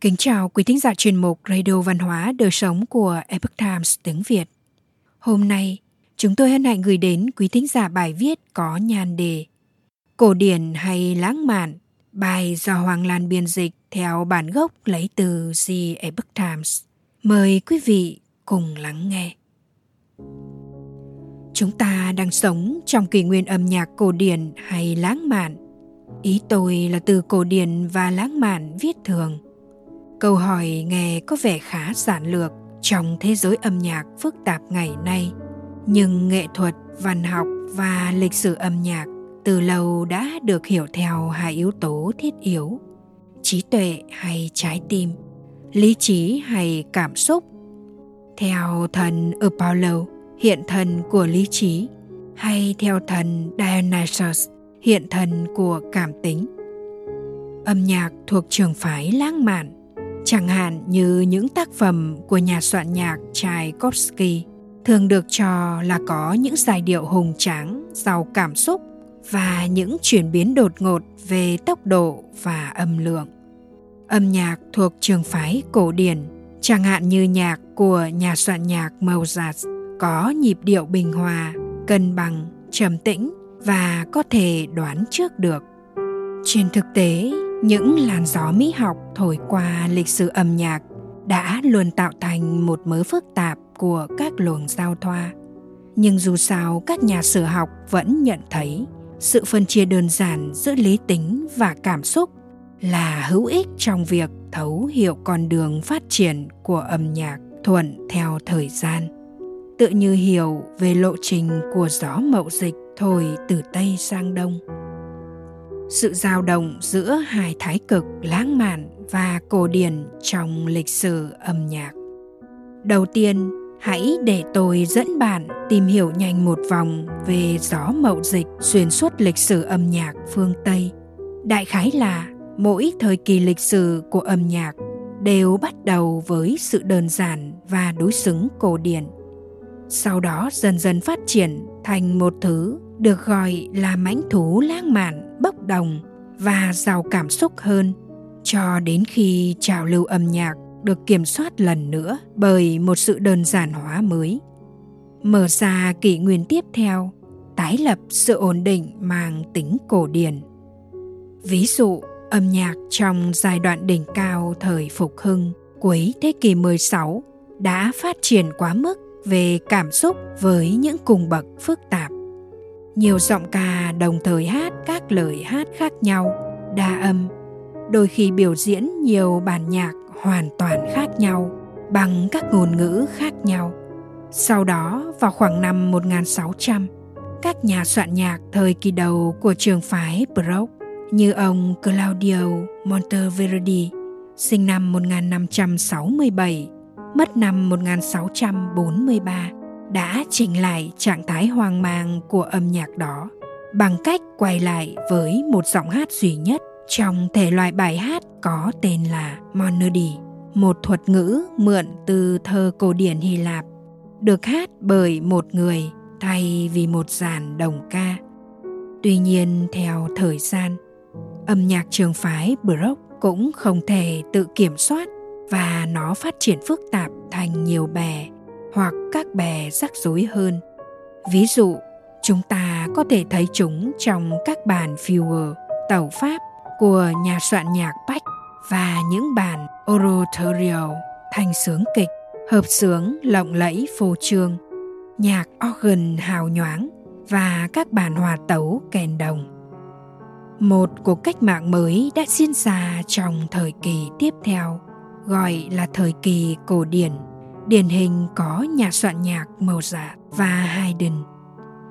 Kính chào quý thính giả chuyên mục Radio Văn hóa Đời Sống của Epoch Times tiếng Việt. Hôm nay, chúng tôi hân hạnh gửi đến quý thính giả bài viết có nhan đề Cổ điển hay lãng mạn, bài do Hoàng Lan biên dịch theo bản gốc lấy từ The Epoch Times. Mời quý vị cùng lắng nghe. Chúng ta đang sống trong kỷ nguyên âm nhạc cổ điển hay lãng mạn. Ý tôi là từ cổ điển và lãng mạn viết thường – câu hỏi nghe có vẻ khá giản lược trong thế giới âm nhạc phức tạp ngày nay. Nhưng nghệ thuật, văn học và lịch sử âm nhạc từ lâu đã được hiểu theo hai yếu tố thiết yếu trí tuệ hay trái tim, lý trí hay cảm xúc. Theo thần apollo, hiện thần của lý trí, hay theo thần dionysus, hiện thần của cảm tính. Âm nhạc thuộc trường phái lãng mạn chẳng hạn như những tác phẩm của nhà soạn nhạc Tchaikovsky thường được cho là có những giai điệu hùng tráng, giàu cảm xúc và những chuyển biến đột ngột về tốc độ và âm lượng. Âm nhạc thuộc trường phái cổ điển, chẳng hạn như nhạc của nhà soạn nhạc Mozart có nhịp điệu bình hòa, cân bằng, trầm tĩnh và có thể đoán trước được. Trên thực tế, những làn gió mỹ học thổi qua lịch sử âm nhạc đã luôn tạo thành một mớ phức tạp của các luồng giao thoa. Nhưng dù sao, các nhà sử học vẫn nhận thấy sự phân chia đơn giản giữa lý tính và cảm xúc là hữu ích trong việc thấu hiểu con đường phát triển của âm nhạc thuận theo thời gian. Tự như hiểu về lộ trình của gió mậu dịch thổi từ tây sang đông sự dao động giữa hai thái cực lãng mạn và cổ điển trong lịch sử âm nhạc. Đầu tiên, hãy để tôi dẫn bạn tìm hiểu nhanh một vòng về gió mậu dịch xuyên suốt lịch sử âm nhạc phương tây. Đại khái là, mỗi thời kỳ lịch sử của âm nhạc đều bắt đầu với sự đơn giản và đối xứng cổ điển. Sau đó dần dần phát triển thành một thứ được gọi là mãnh thú lãng mạn bốc đồng và giàu cảm xúc hơn cho đến khi trào lưu âm nhạc được kiểm soát lần nữa bởi một sự đơn giản hóa mới. Mở ra kỷ nguyên tiếp theo, tái lập sự ổn định mang tính cổ điển. Ví dụ, âm nhạc trong giai đoạn đỉnh cao thời phục hưng cuối thế kỷ 16 đã phát triển quá mức về cảm xúc với những cung bậc phức tạp nhiều giọng ca đồng thời hát các lời hát khác nhau đa âm đôi khi biểu diễn nhiều bản nhạc hoàn toàn khác nhau bằng các ngôn ngữ khác nhau. Sau đó, vào khoảng năm 1600, các nhà soạn nhạc thời kỳ đầu của trường phái Baroque như ông Claudio Monteverdi, sinh năm 1567, mất năm 1643, đã chỉnh lại trạng thái hoang mang của âm nhạc đó bằng cách quay lại với một giọng hát duy nhất trong thể loại bài hát có tên là Monody, một thuật ngữ mượn từ thơ cổ điển Hy Lạp, được hát bởi một người thay vì một dàn đồng ca. Tuy nhiên, theo thời gian, âm nhạc trường phái Baroque cũng không thể tự kiểm soát và nó phát triển phức tạp thành nhiều bè hoặc các bè rắc rối hơn. Ví dụ, chúng ta có thể thấy chúng trong các bản viewer tàu pháp của nhà soạn nhạc Bach và những bản oratorio, thanh sướng kịch, hợp sướng lộng lẫy phô trương, nhạc organ hào nhoáng và các bản hòa tấu kèn đồng. Một cuộc cách mạng mới đã diễn ra trong thời kỳ tiếp theo, gọi là thời kỳ cổ điển điển hình có nhà soạn nhạc Mozart dạ và Haydn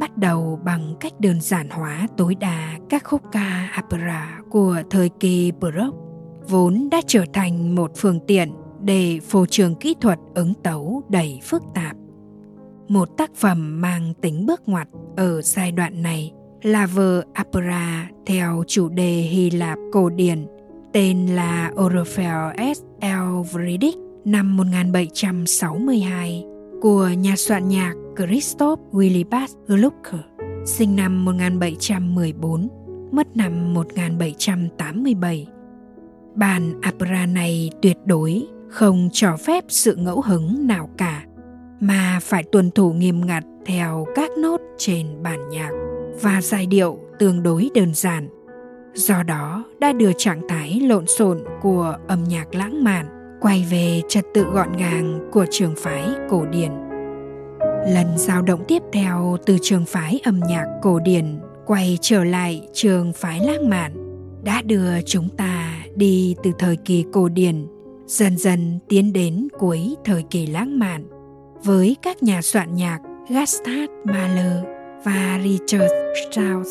bắt đầu bằng cách đơn giản hóa tối đa các khúc ca opera của thời kỳ Baroque, vốn đã trở thành một phương tiện để phô trường kỹ thuật ứng tấu đầy phức tạp. Một tác phẩm mang tính bước ngoặt ở giai đoạn này là vở opera theo chủ đề Hy Lạp cổ điển, tên là Orpheus Elvridic năm 1762 của nhà soạn nhạc Christoph Willibald Gluck, sinh năm 1714, mất năm 1787. Bản opera này tuyệt đối không cho phép sự ngẫu hứng nào cả, mà phải tuân thủ nghiêm ngặt theo các nốt trên bản nhạc và giai điệu tương đối đơn giản. Do đó đã đưa trạng thái lộn xộn của âm nhạc lãng mạn quay về trật tự gọn gàng của trường phái cổ điển. Lần dao động tiếp theo từ trường phái âm nhạc cổ điển quay trở lại trường phái lãng mạn đã đưa chúng ta đi từ thời kỳ cổ điển, dần dần tiến đến cuối thời kỳ lãng mạn với các nhà soạn nhạc Gustav Mahler và Richard Strauss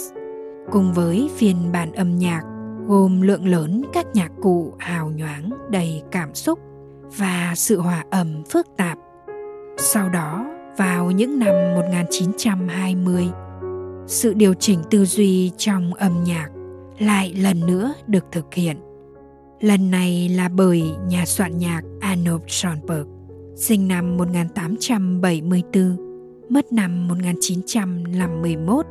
cùng với phiên bản âm nhạc gồm lượng lớn các nhạc cụ hào nhoáng đầy cảm xúc và sự hòa âm phức tạp. Sau đó, vào những năm 1920, sự điều chỉnh tư duy trong âm nhạc lại lần nữa được thực hiện. Lần này là bởi nhà soạn nhạc Arnold Schoenberg, sinh năm 1874, mất năm 1951,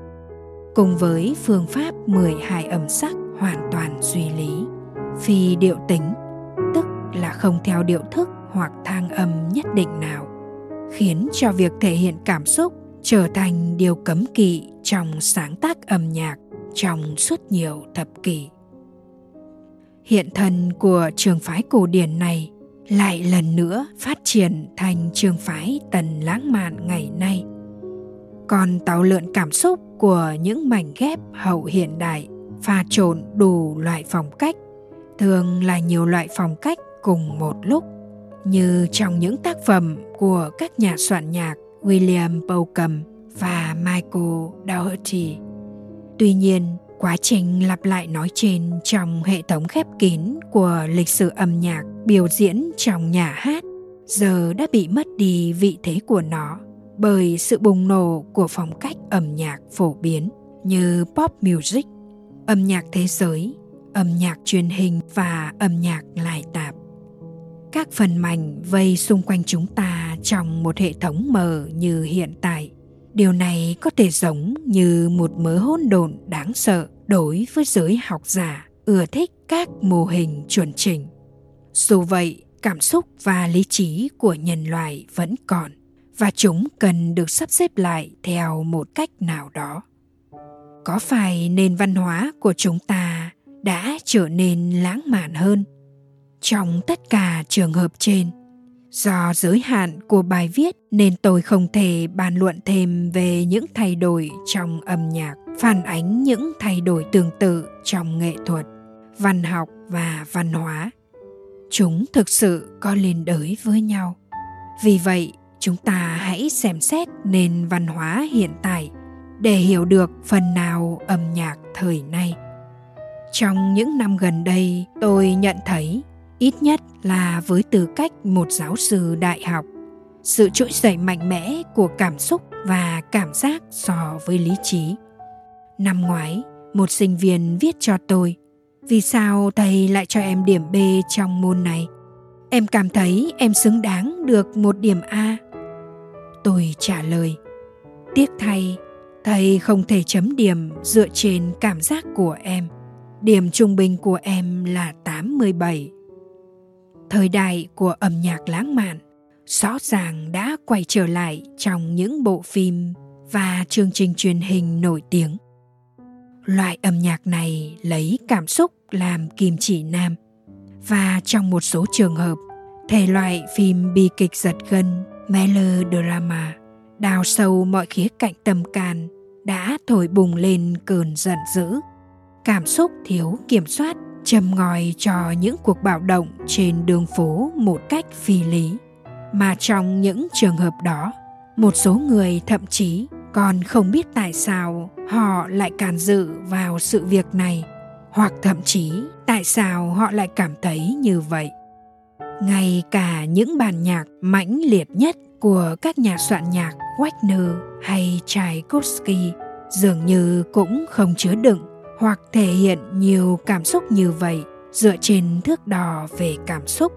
cùng với phương pháp 12 âm sắc hoàn toàn duy lý, phi điệu tính, tức là không theo điệu thức hoặc thang âm nhất định nào, khiến cho việc thể hiện cảm xúc trở thành điều cấm kỵ trong sáng tác âm nhạc trong suốt nhiều thập kỷ. Hiện thân của trường phái cổ điển này lại lần nữa phát triển thành trường phái tần lãng mạn ngày nay. Còn tàu lượn cảm xúc của những mảnh ghép hậu hiện đại pha trộn đủ loại phong cách, thường là nhiều loại phong cách cùng một lúc, như trong những tác phẩm của các nhà soạn nhạc William Bowcom và Michael Doherty. Tuy nhiên, quá trình lặp lại nói trên trong hệ thống khép kín của lịch sử âm nhạc biểu diễn trong nhà hát giờ đã bị mất đi vị thế của nó bởi sự bùng nổ của phong cách âm nhạc phổ biến như pop music, âm nhạc thế giới, âm nhạc truyền hình và âm nhạc lại tạp. Các phần mảnh vây xung quanh chúng ta trong một hệ thống mờ như hiện tại. Điều này có thể giống như một mớ hỗn độn đáng sợ đối với giới học giả ưa thích các mô hình chuẩn chỉnh. Dù vậy cảm xúc và lý trí của nhân loại vẫn còn và chúng cần được sắp xếp lại theo một cách nào đó có phải nền văn hóa của chúng ta đã trở nên lãng mạn hơn? Trong tất cả trường hợp trên, do giới hạn của bài viết nên tôi không thể bàn luận thêm về những thay đổi trong âm nhạc, phản ánh những thay đổi tương tự trong nghệ thuật, văn học và văn hóa. Chúng thực sự có liên đới với nhau. Vì vậy, chúng ta hãy xem xét nền văn hóa hiện tại để hiểu được phần nào âm nhạc thời nay. Trong những năm gần đây, tôi nhận thấy ít nhất là với tư cách một giáo sư đại học, sự trỗi dậy mạnh mẽ của cảm xúc và cảm giác so với lý trí. Năm ngoái, một sinh viên viết cho tôi, vì sao thầy lại cho em điểm b trong môn này? Em cảm thấy em xứng đáng được một điểm a. Tôi trả lời, tiếc thay thầy không thể chấm điểm dựa trên cảm giác của em. Điểm trung bình của em là 87 thời đại của âm nhạc lãng mạn, rõ ràng đã quay trở lại trong những bộ phim và chương trình truyền hình nổi tiếng. Loại âm nhạc này lấy cảm xúc làm kim chỉ nam. Và trong một số trường hợp, thể loại phim bi kịch giật gân, melodrama đào sâu mọi khía cạnh tâm can, đã thổi bùng lên cơn giận dữ. Cảm xúc thiếu kiểm soát, châm ngòi cho những cuộc bạo động trên đường phố một cách phi lý. Mà trong những trường hợp đó, một số người thậm chí còn không biết tại sao họ lại can dự vào sự việc này, hoặc thậm chí tại sao họ lại cảm thấy như vậy. Ngay cả những bản nhạc mãnh liệt nhất của các nhà soạn nhạc Wagner hay Tchaikovsky dường như cũng không chứa đựng hoặc thể hiện nhiều cảm xúc như vậy dựa trên thước đo về cảm xúc.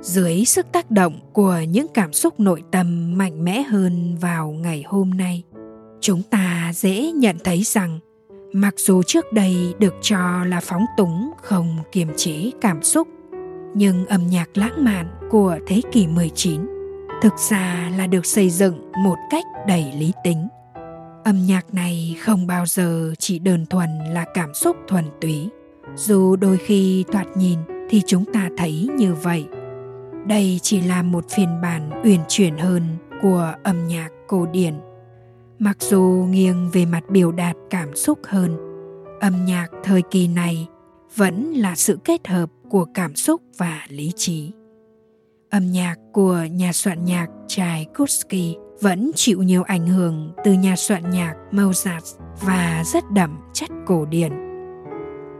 Dưới sức tác động của những cảm xúc nội tâm mạnh mẽ hơn vào ngày hôm nay, chúng ta dễ nhận thấy rằng mặc dù trước đây được cho là phóng túng không kiềm chế cảm xúc, Nhưng âm nhạc lãng mạn của thế kỷ 19 thực ra là được xây dựng một cách đầy lý tính. Âm nhạc này không bao giờ chỉ đơn thuần là cảm xúc thuần túy, dù đôi khi thoạt nhìn thì chúng ta thấy như vậy. Đây chỉ là một phiên bản uyển chuyển hơn của âm nhạc cổ điển. Mặc dù nghiêng về mặt biểu đạt cảm xúc hơn, âm nhạc thời kỳ này vẫn là sự kết hợp của cảm xúc và lý trí. Âm nhạc của nhà soạn nhạc Tchaikovsky vẫn chịu nhiều ảnh hưởng từ nhà soạn nhạc Mozart và rất đậm chất cổ điển.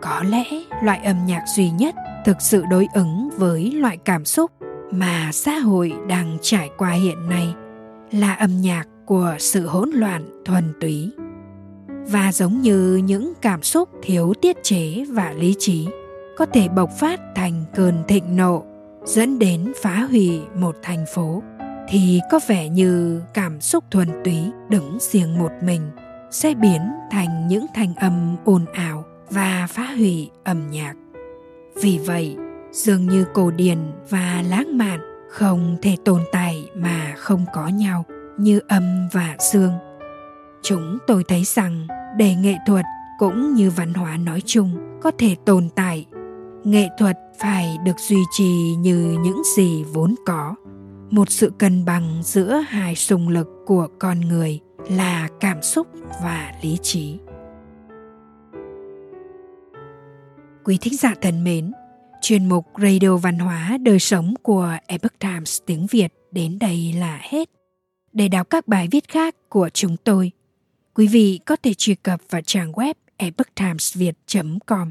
Có lẽ loại âm nhạc duy nhất thực sự đối ứng với loại cảm xúc mà xã hội đang trải qua hiện nay là âm nhạc của sự hỗn loạn thuần túy và giống như những cảm xúc thiếu tiết chế và lý trí, có thể bộc phát thành cơn thịnh nộ dẫn đến phá hủy một thành phố, thì có vẻ như cảm xúc thuần túy đứng riêng một mình sẽ biến thành những thanh âm ồn ào và phá hủy âm nhạc. Vì vậy, dường như cổ điển và lãng mạn không thể tồn tại mà không có nhau như âm và xương. Chúng tôi thấy rằng để nghệ thuật cũng như văn hóa nói chung có thể tồn tại nghệ thuật phải được duy trì như những gì vốn có. Một sự cân bằng giữa hai sùng lực của con người là cảm xúc và lý trí. Quý thính giả thân mến, chuyên mục radio văn hóa đời sống của epoch times tiếng việt đến đây là hết. Để đọc các bài viết khác của chúng tôi, quý vị có thể truy cập vào trang web epochtimesviet com.